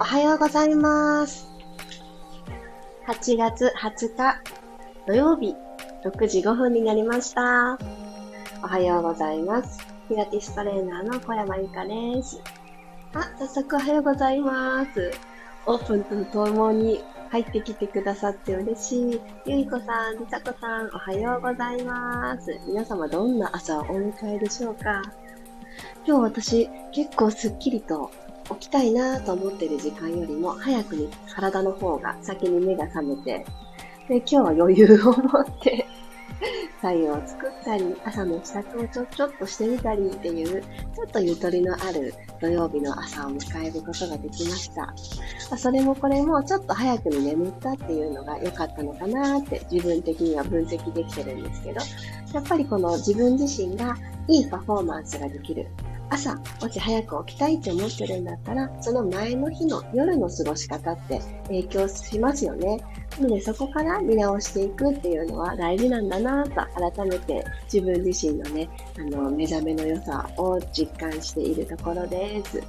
おはようございます。8月20日土曜日6時5分になりました。おはようございます。ピラティストレーナーの小山由かです。あ、早速おはようございます。オープンとともに入ってきてくださって嬉しい。ゆいこさん、りさこさん、おはようございます。皆様どんな朝をお迎えでしょうか？今日私結構すっきりと起きたいなと思ってる時間よりも早くに体の方が先に目が覚めて、で今日は余裕を持って 太陽を作ったり、朝の支度をちょちょっとしてみたりっていう、ちょっとゆとりのある土曜日の朝を迎えることができました。それもこれもちょっと早くに眠ったっていうのが良かったのかなって自分的には分析できてるんですけど、やっぱりこの自分自身がいいパフォーマンスができる。朝、もし早く起きたいって思ってるんだったら、その前の日の夜の過ごし方って影響しますよね。なのでそこから見直していくっていうのは大事なんだなと改めて自分自身のね、あの、目覚めの良さを実感しているところです。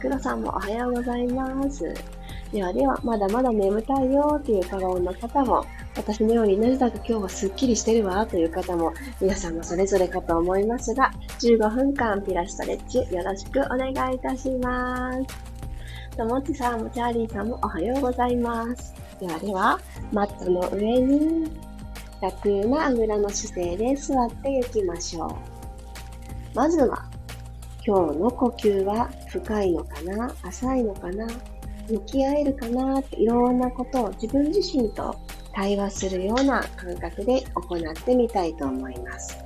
黒さんもおはようございます。ではでは、まだまだ眠たいよっていう顔の方も、私のようになぜだか今日はスッキリしてるわという方も、皆さんもそれぞれかと思いますが、15分間ピラストレッチよろしくお願いいたします。ともちさんもチャーリーさんもおはようございます。ではでは、マットの上に楽なあぐらの姿勢で座っていきましょう。まずは、今日の呼吸は深いのかな？浅いのかな？向き合えるかなっていろんなことを自分自身と対話するような感覚で行ってみたいと思います。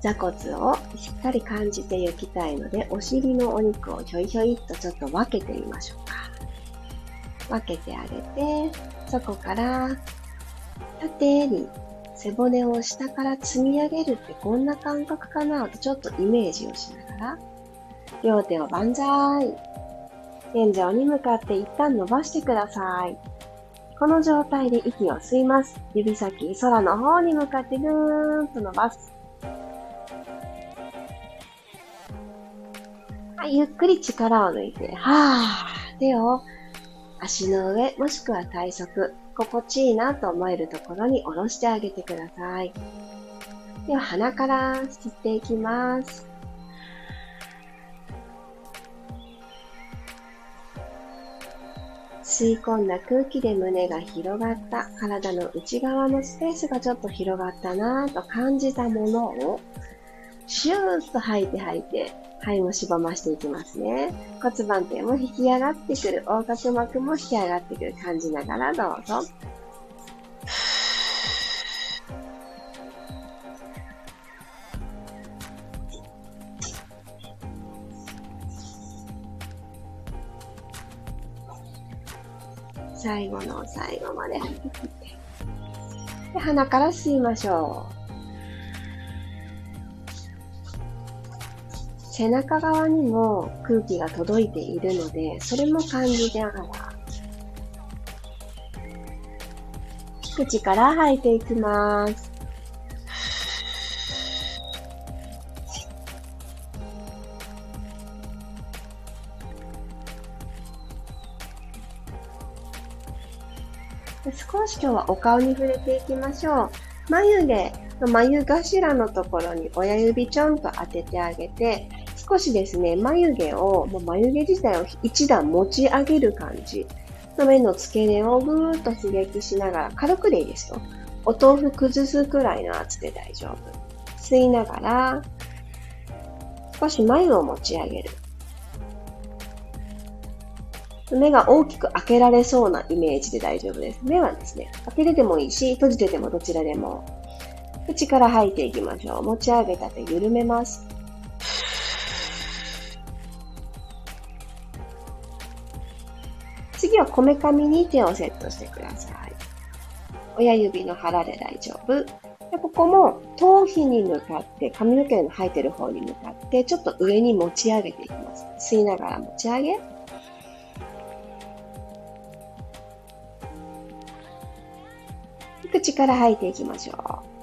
座骨をしっかり感じていきたいので、お尻のお肉をひょいひょいっとちょっと分けてみましょうか。分けてあげて、そこから縦に背骨を下から積み上げるってこんな感覚かなとちょっとイメージをしながら、両手を万歳。天井に向かって一旦伸ばしてください。この状態で息を吸います。指先空の方に向かってぐーんと伸ばす。はい、ゆっくり力を抜いて、はー。手を足の上もしくは体側、心地いいなと思えるところに下ろしてあげてください。では鼻から吸っていきます。吸い込んだ空気で胸が広がった、体の内側のスペースがちょっと広がったなぁと感じたものを、シューッと吐いて吐いて、肺もしばましていきますね。骨盤底も引き上がってくる、横隔膜も引き上がってくる感じながらどうぞ。最後の最後まで吐き切って。で鼻から吸いましょう。背中側にも空気が届いているので、それも感じながら、口から吐いていきます。少し今日はお顔に触れていきましょう。眉毛眉頭のところに親指ちょんと当ててあげて、少しですね、眉毛を、もう眉毛自体を一段持ち上げる感じ。の目の付け根をぐーっと刺激しながら、軽くでいいですよ。お豆腐崩すくらいの圧で大丈夫。吸いながら、少し眉を持ち上げる。目が大きく開けられそうなイメージで大丈夫です。目はですね、開けててもいいし、閉じててもどちらでも。口から吐いていきましょう。持ち上げた手緩めます。次はこめかみに手をセットしてください。親指の腹で大丈夫。でここも頭皮に向かって、髪の毛の生えてる方に向かって、ちょっと上に持ち上げていきます。吸いながら持ち上げ。口から吐いていきましょう。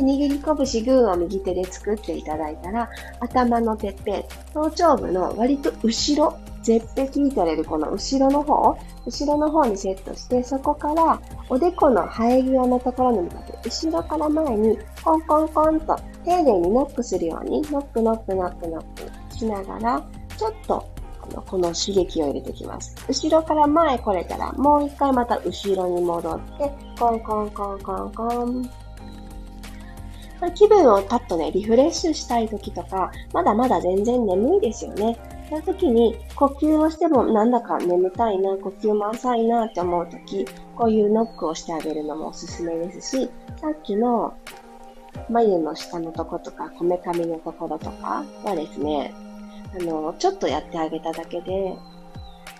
握り拳グーを右手で作っていただいたら、頭のてっぺん、頭頂部の割と後ろ、絶壁にされるこの後ろの方、後ろの方にセットして、そこからおでこの生え際のところに向かって、後ろから前にコンコンコンと丁寧にノックするように、ノックノックノックノックしながら、ちょっとこの刺激を入れていきます。後ろから前来れたら、もう一回また後ろに戻って、コンコンコンコンコン。気分をパッとね、リフレッシュしたい時とか、まだまだ全然眠いですよね。その時に呼吸をしてもなんだか眠たいな、呼吸も浅いなって思う時、こういうノックをしてあげるのもおすすめですし、さっきの眉の下のとことか、こめかみのところとかはですね、あの、ちょっとやってあげただけで、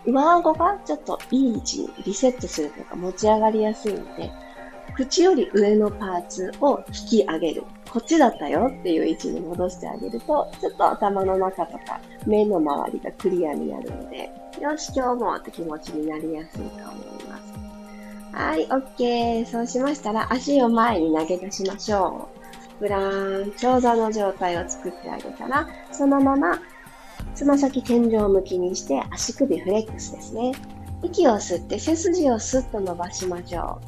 上顎がちょっといい位置にリセットするというか持ち上がりやすいので、口より上のパーツを引き上げる。こっちだったよっていう位置に戻してあげると、ちょっと頭の中とか目の周りがクリアになるので、よし、今日もって気持ちになりやすいと思います。はい、OK。そうしましたら、足を前に投げ出しましょう。ブラーン、長座の状態を作ってあげたら、そのまま、つま先天井向きにして足首フレックスですね。息を吸って背筋をスッと伸ばしましょ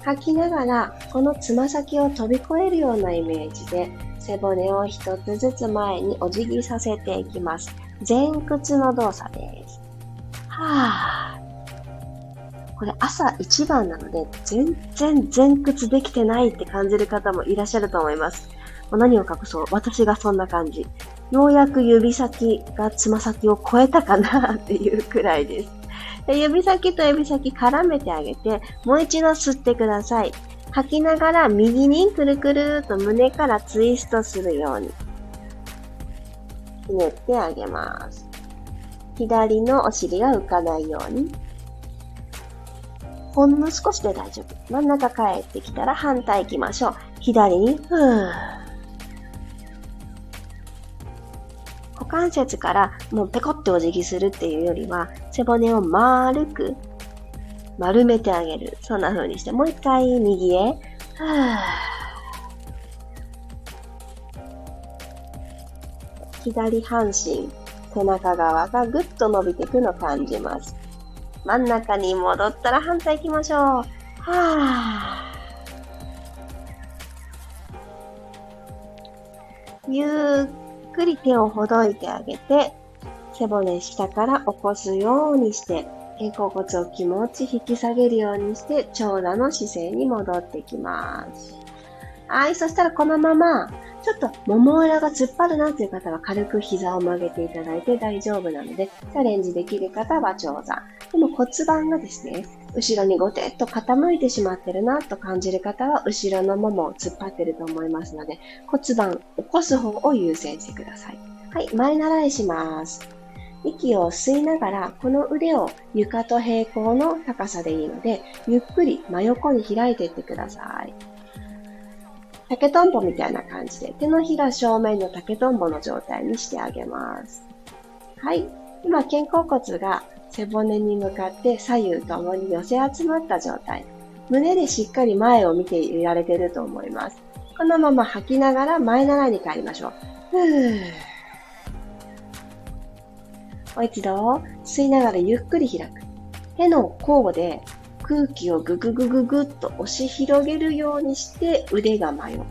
う。吐きながら、このつま先を飛び越えるようなイメージで、背骨を一つずつ前にお辞儀させていきます。前屈の動作です。はぁ。これ朝一番なので、全然前屈できてないって感じる方もいらっしゃると思います。もう何を隠そう、私がそんな感じ。ようやく指先がつま先を超えたかなっていうくらいです。で指先と指先絡めてあげて、もう一度吸ってください。吐きながら右にくるくると胸からツイストするように。ひねってあげます。左のお尻が浮かないように。ほんの少しで大丈夫。真ん中帰ってきたら反対行きましょう。左に、ふー。股関節からもうペコってお辞儀するっていうよりは、背骨を丸く丸めてあげる。そんな風にして、もう一回右へ。左半身、背中側がぐっと伸びていくのを感じます。真ん中に戻ったら反対行きましょう。はぁ。ゆっっくり手をほどいてあげて、背骨下から起こすようにして、肩甲骨を気持ち引き下げるようにして、長蛇の姿勢に戻ってきます。はい、そしたらこのまま、ちょっともも裏が突っ張るなという方は軽く膝を曲げていただいて大丈夫なので、チャレンジできる方は長座。でも骨盤がですね、後ろにごてっと傾いてしまってるなと感じる方は、後ろのももを突っ張ってると思いますので、骨盤、起こす方を優先してください。はい、前習いします。息を吸いながら、この腕を床と平行の高さでいいので、ゆっくり真横に開いていってください。竹とんぼみたいな感じで、手のひら正面の竹とんぼの状態にしてあげます。はい。今、肩甲骨が背骨に向かって左右ともに寄せ集まった状態。胸でしっかり前を見ていられてると思います。このまま吐きながら前習いに帰りましょう。ふーもう一度、吸いながらゆっくり開く。手の甲で空気をぐぐぐぐぐっと押し広げるようにして腕が真横。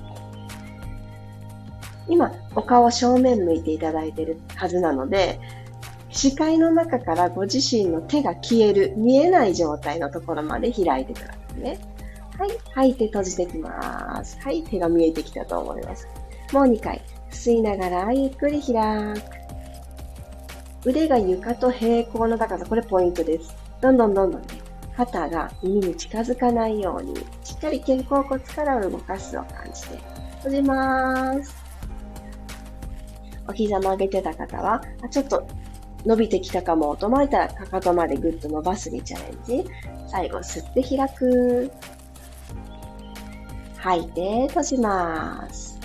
今、お顔正面向いていただいているはずなので、視界の中からご自身の手が消える、見えない状態のところまで開いてくださいね。はい。吐いて閉じてきます。はい。手が見えてきたと思います。もう2回。吸いながらゆっくり開く。腕が床と平行の高さ、これポイントです。どんどんどんどんね、肩が耳に近づかないように、しっかり肩甲骨から動かすを感じて、閉じます。お膝曲げてた方は、あちょっと伸びてきたかもと思えたら、かかとまでぐっと伸ばすにチャレンジ。最後、吸って開く。吐いて、閉じます。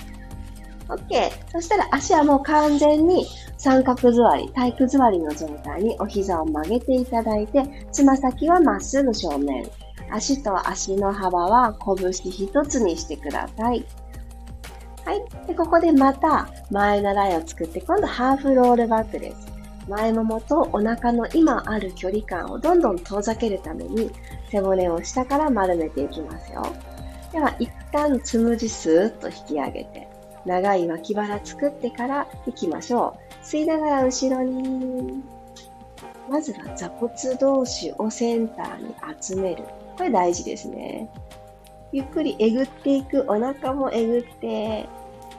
OK。そしたら足はもう完全に三角座り、体育座りの状態にお膝を曲げていただいて、つま先はまっすぐ正面。足と足の幅は拳一つにしてください。はい。で、ここでまた前習いを作って、今度ハーフロールバックです。前ももとお腹の今ある距離感をどんどん遠ざけるために背骨を下から丸めていきますよ。では、一旦つむじスーッと引き上げて、長い脇腹作ってから行きましょう。吸いながら後ろに。まずは座骨同士をセンターに集める。これ大事ですね。ゆっくりえぐっていく。お腹もえぐって。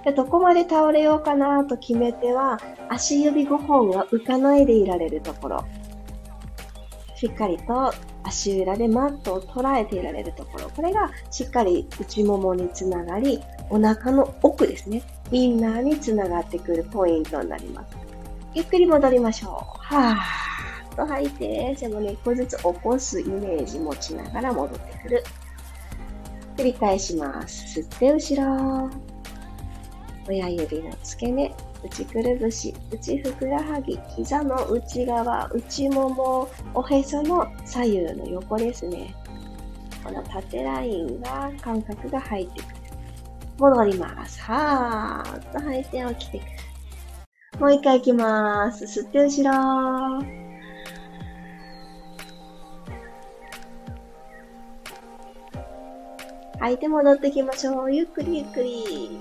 でどこまで倒れようかなと決めては、足指5本が浮かないでいられるところ。しっかりと足裏でマットを捉えていられるところ。これがしっかり内ももにつながり、お腹の奥ですね。インナーにつながってくるポイントになります。ゆっくり戻りましょう。はーっと吐いて、背骨一個ずつ起こすイメージ持ちながら戻ってくる。繰り返します。吸って後ろ。親指の付け根、内くるぶし、内ふくらはぎ、膝の内側、内もも、おへその左右の横ですね。この縦ラインが感覚が入ってくる。戻ります。はーっと吐いて起きてく。もう一回いきます。吸って後ろ。吐いて戻ってきましょう。ゆっくりゆっくり。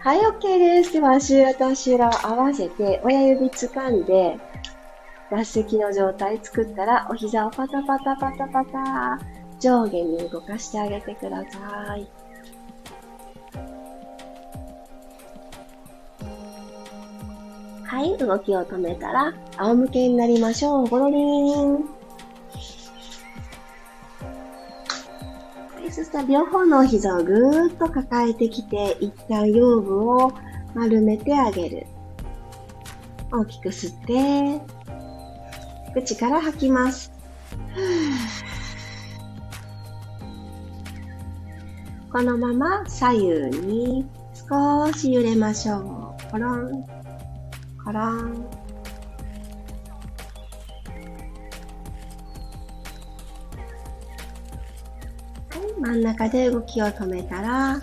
はい、OK です。では、足裏と足裏を合わせて、親指掴んで、脱石の状態作ったら、お膝をパタパタパタパタ、上下に動かしてあげてください。はい、動きを止めたら、仰向けになりましょう。ゴロリン。はい、そしたら両方の膝をぐーっと抱えてきて、一旦腰部を丸めてあげる。大きく吸って、口から吐きます。このまま左右に少し揺れましょう。コロン、コロン。はい、真ん中で動きを止めたら、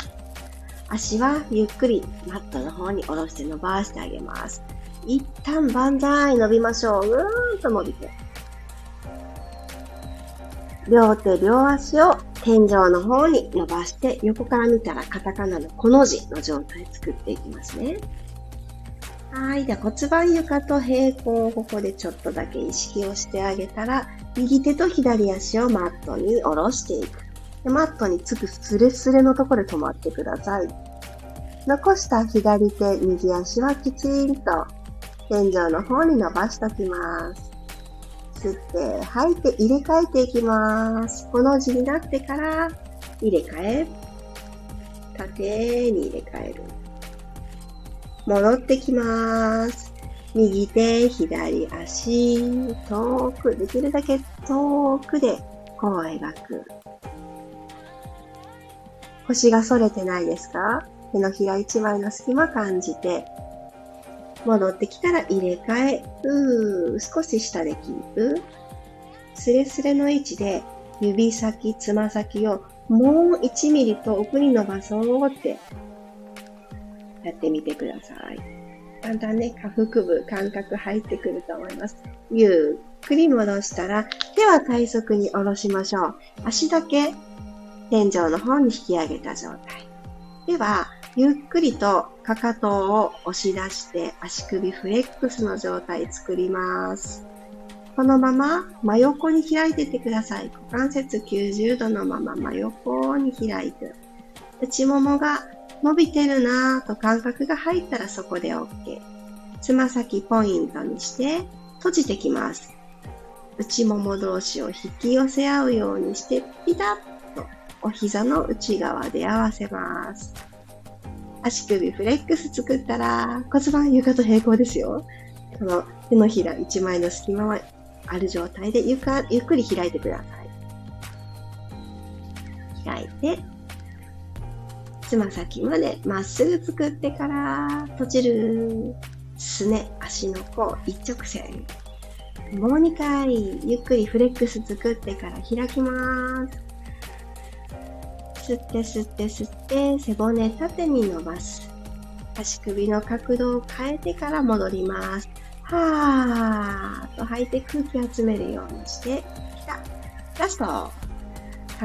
足はゆっくりマットの方に下ろして伸ばしてあげます。一旦万歳伸びましょう。うーんと伸びて。両手両足を天井の方に伸ばして、横から見たらカタカナのこの字の状態作っていきますね。はい。では骨盤床と平行をここでちょっとだけ意識をしてあげたら、右手と左足をマットに下ろしていく。でマットにつくスレスレのところで止まってください。残した左手、右足はきちんと天井の方に伸ばしておきます。吸って吐いて入れ替えていきます。この字になってから入れ替え、縦に入れ替える。戻ってきます。右手、左足、遠く、できるだけ遠くで弧を描く。腰が反れてないですか？手のひら一枚の隙間感じて、戻ってきたら入れ替え、うー、少し下でキープ。スレスレの位置で指先、つま先をもう1ミリと奥に伸ばそうってやってみてください。だんだんね、下腹部、感覚入ってくると思います。ゆっくり戻したら、手は体側に下ろしましょう。足だけ天井の方に引き上げた状態。では、ゆっくりとかかとを押し出して足首フレックスの状態作ります。このまま真横に開いててください。股関節90度のまま真横に開いて。内ももが伸びてるなぁと感覚が入ったらそこで OK。つま先ポイントにして閉じてきます。内もも同士を引き寄せ合うようにしてピタッとお膝の内側で合わせます。足首フレックス作ったら骨盤床と平行ですよ。この手のひら一枚の隙間はある状態で床、ゆっくり開いてください。開いて、つま先までまっすぐ作ってから閉じる。すね、足の甲一直線。もう2回、ゆっくりフレックス作ってから開きます。吸って吸って吸って、背骨縦に伸ばす。足首の角度を変えてから戻ります。はーと吐いて空気集めるようにして、きた。ラスト。か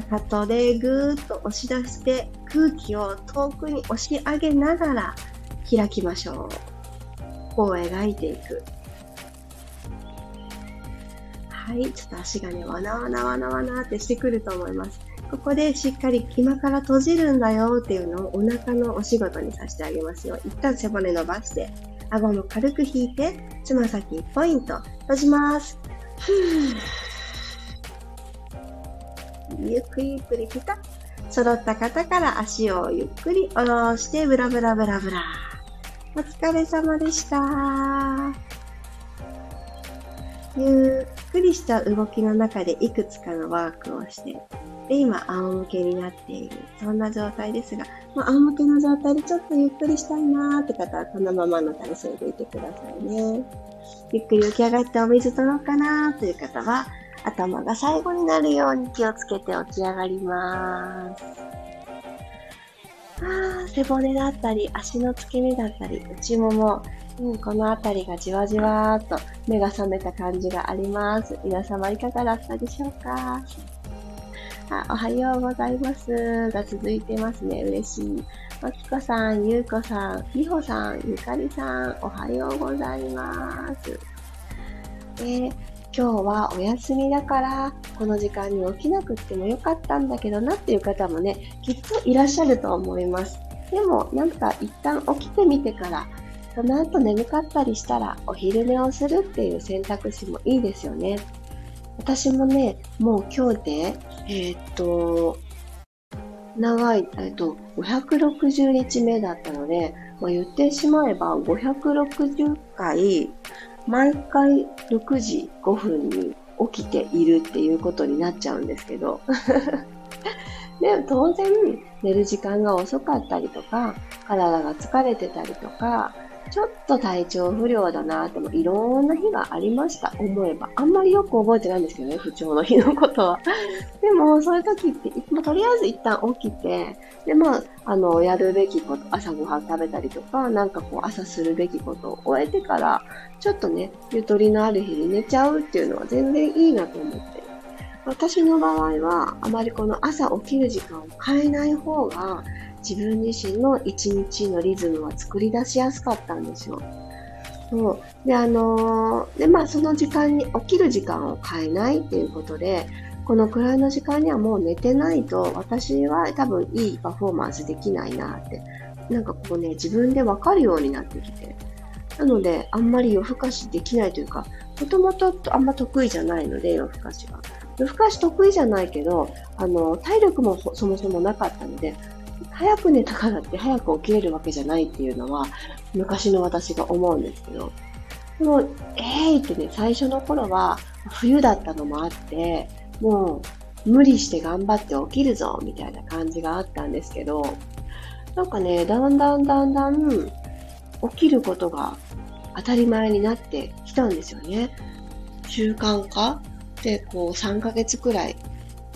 かとでぐーっと押し出して空気を遠くに押し上げながら開きましょう。弧を描いていく。はい、ちょっと足がね、わなわなわなわなってしてくると思います。ここでしっかり今から閉じるんだよっていうのをお腹のお仕事にさせてあげますよ。一旦背骨伸ばして、顎も軽く引いて、つま先1ポイント、閉じます。ゆっくりゆっくりピタッ。揃った方から足をゆっくり下ろして、ブラブラブラブラ。お疲れ様でした。ゆっくりした動きの中でいくつかのワークをして、で、今、仰向けになっている。そんな状態ですが、もう仰向けの状態でちょっとゆっくりしたいなーって方は、このままの体勢でいてくださいね。ゆっくり起き上がってお水取ろうかなーという方は、頭が最後になるように気をつけて起き上がります。あ背骨だったり、足の付け根だったり、内もも、うん、この辺りがじわじわーっと目が覚めた感じがあります。皆様いかがだったでしょうか？あおはようございますが続いてますね。嬉しい。まきこさん、ゆうこさん、みほさん、ゆかりさん、おはようございます。えー、今日はお休みだから、この時間に起きなくってもよかったんだけどなっていう方もね、きっといらっしゃると思います。でも、なんか一旦起きてみてから、その後眠かったりしたらお昼寝をするっていう選択肢もいいですよね。私もね、もう今日で、えー、っと、長い、えっと、560日目だったので、まあ、言ってしまえば560回、毎回6時5分に起きているっていうことになっちゃうんですけど。で当然、寝る時間が遅かったりとか、体が疲れてたりとか、ちょっと体調不良だなってもいろんな日がありました。思えば。あんまりよく覚えてないんですけどね、不調の日のことは。でも、そういう時って、まあ、とりあえず一旦起きて、で、まあ、あの、やるべきこと、朝ごはん食べたりとか、なんかこう、朝するべきことを終えてから、ちょっとね、ゆとりのある日に寝ちゃうっていうのは全然いいなと思って。私の場合は、あまりこの朝起きる時間を変えない方が、自分自身の一日のリズムは作り出しやすかったんですよ。そう。で、あのー、で、まあ、その時間に、起きる時間を変えないっていうことで、このくらいの時間にはもう寝てないと、私は多分いいパフォーマンスできないなって、なんかこうね、自分でわかるようになってきて。なので、あんまり夜更かしできないというか、もともとあんま得意じゃないので、夜更かしは。夜更かし得意じゃないけど、あの、体力もそもそもなかったので、早く寝たからって早く起きれるわけじゃないっていうのは、昔の私が思うんですけど、でも、えーってね、最初の頃は、冬だったのもあって、もう、無理して頑張って起きるぞ、みたいな感じがあったんですけど、なんかね、だんだんだんだん、起きることが当たり前になってきたんですよね。習慣化で、こう、3ヶ月くらい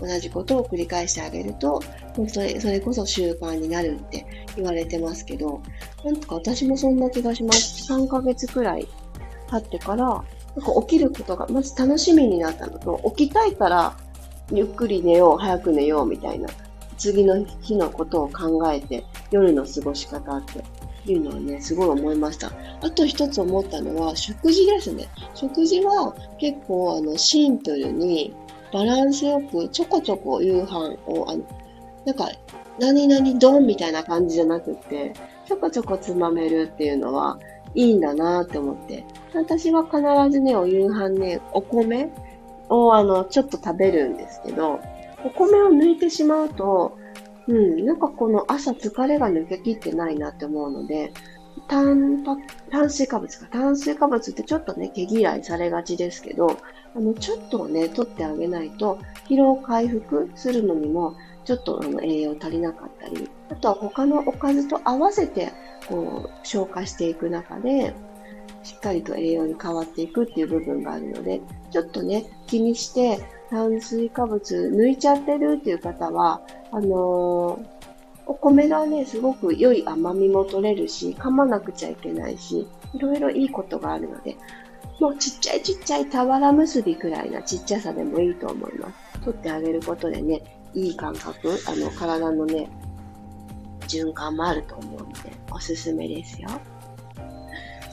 同じことを繰り返してあげると、それそれこそ習慣になるって言われてますけど、なんとか私もそんな気がします。3ヶ月くらい経ってから、なんか起きることがまず楽しみになったのと、起きたいからゆっくり寝よう、早く寝ようみたいな、次の日のことを考えて、夜の過ごし方っていうのはね、すごい思いました。あと一つ思ったのは、食事ですね。食事は結構あのシンプルにバランスよくちょこちょこ夕飯をあのなんか、何々丼みたいな感じじゃなくって、ちょこちょこつまめるっていうのはいいんだなって思って。私は必ずね、お夕飯ね、お米をあの、ちょっと食べるんですけど、お米を抜いてしまうと、うん、なんかこの朝疲れが抜けきってないなって思うので、炭炭水化物か。炭水化物ってちょっとね、毛嫌いされがちですけど、あの、ちょっとね、取ってあげないと、疲労回復するのにもちょっとあの栄養足りなかったり、あとは他のおかずと合わせてこう消化していく中で、しっかりと栄養に変わっていくっていう部分があるので、ちょっとね、気にして炭水化物抜いちゃってるっていう方は、あのー、お米がね、すごく良い甘みも取れるし、噛まなくちゃいけないし、いろいろいいことがあるので、もうちっちゃいちっちゃい俵結びくらいなちっちゃさでもいいと思います。取ってあげることでね、いい感覚、あの、体のね、循環もあると思うので、おすすめですよ。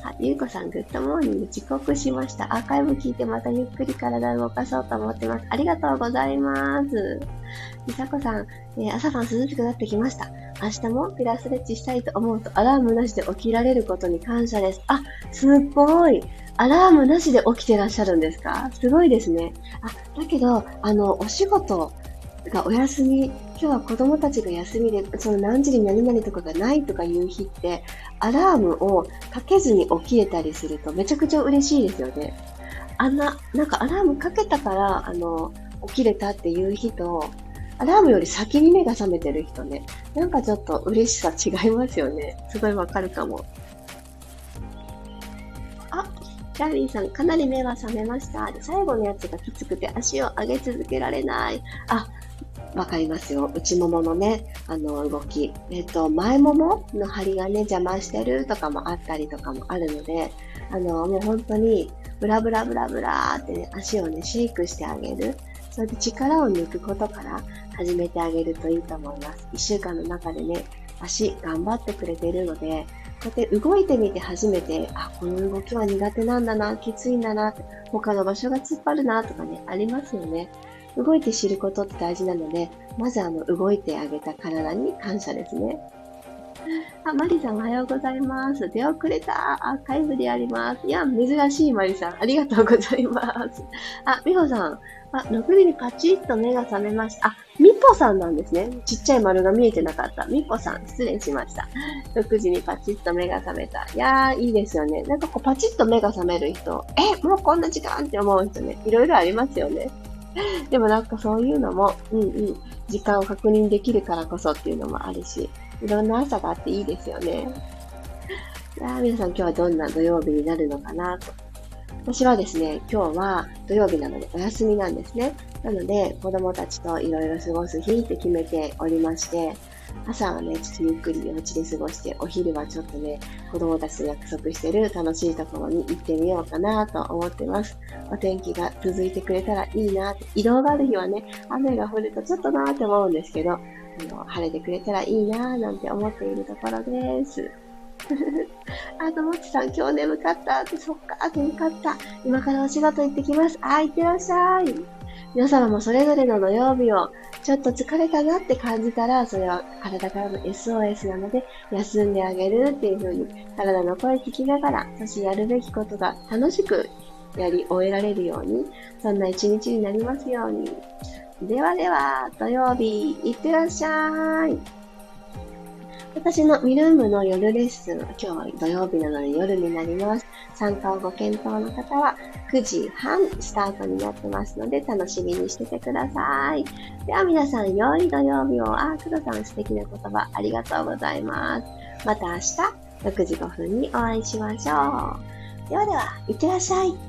あ、ゆうこさん、 good morning 遅刻しました。アーカイブ聞いてまたゆっくり体動かそうと思ってます。ありがとうございます。みさこさん、えー、朝晩涼しくなってきました。明日もピラストレッチしたいと思うとアラームなしで起きられることに感謝です。あ、すっごい。アラームなしで起きてらっしゃるんですか？すごいですね。あ、だけど、あの、お仕事がお休み、今日は子供たちが休みで、その何時に何々とかがないとかいう日って、アラームをかけずに起きれたりするとめちゃくちゃ嬉しいですよね。あんな、なんかアラームかけたから、あの、起きれたっていう日と、アラームより先に目が覚めてる人ね、なんかちょっと嬉しさ違いますよね。すごいわかるかも。あ、キャリーさん、かなり目が覚めました。最後のやつがきつくて足を上げ続けられない。あ、わかりますよ。内もものね、あの、動き。えっと、前ももの張りがね、邪魔してるとかもあったりとかもあるので、あの、もう本当に、ブラブラブラブラーってね、足をね、シェイクしてあげる。それで力を抜くことから始めてあげるといいと思います。一週間の中でね、足頑張ってくれてるので、こうやって動いてみて初めて、あ、この動きは苦手なんだな、きついんだな、他の場所が突っ張るな、とかね、ありますよね。動いて知ることって大事なので、まずあの、動いてあげた体に感謝ですね。あ、マリさんおはようございます。出遅れた。アーカイブであります。いや、珍しいマリさん。ありがとうございます。あ、美穂さん。あ、6時にパチッと目が覚めました。あ、みぽさんなんですね。ちっちゃい丸が見えてなかった。みぽさん、失礼しました。6時にパチッと目が覚めた。いやー、いいですよね。なんかこう、パチッと目が覚める人。え、もうこんな時間って思う人ね。いろいろありますよね。でもなんかそういうのも、うんうん、時間を確認できるからこそっていうのもあるし、いろんな朝があっていいですよね。いや皆さん今日はどんな土曜日になるのかなと。私はですね、今日は土曜日なのでお休みなんですね。なので、子供たちといろいろ過ごす日って決めておりまして、朝はね、ちょっとゆっくりお家で過ごして、お昼はちょっとね、子供たちと約束してる楽しいところに行ってみようかなと思ってます。お天気が続いてくれたらいいな移動がある日はね、雨が降るとちょっとなーって思うんですけど、あの、晴れてくれたらいいなーなんて思っているところです。あ、ともちさん、今日眠かったって、そっか、眠かった。今からお仕事行ってきます。あ、行ってらっしゃい。皆様もそれぞれの土曜日をちょっと疲れたなって感じたら、それは体からの SOS なので、休んであげるっていう風に、体の声聞きながら、そしてやるべきことが楽しくやり終えられるように、そんな一日になりますように。ではでは、土曜日、いってらっしゃい。私のミルームの夜レッスンは今日は土曜日なので夜になります。参加をご検討の方は9時半スタートになってますので楽しみにしててください。では皆さん、良い土曜日を、あ、くどさん素敵な言葉ありがとうございます。また明日6時5分にお会いしましょう。ではでは、いってらっしゃい。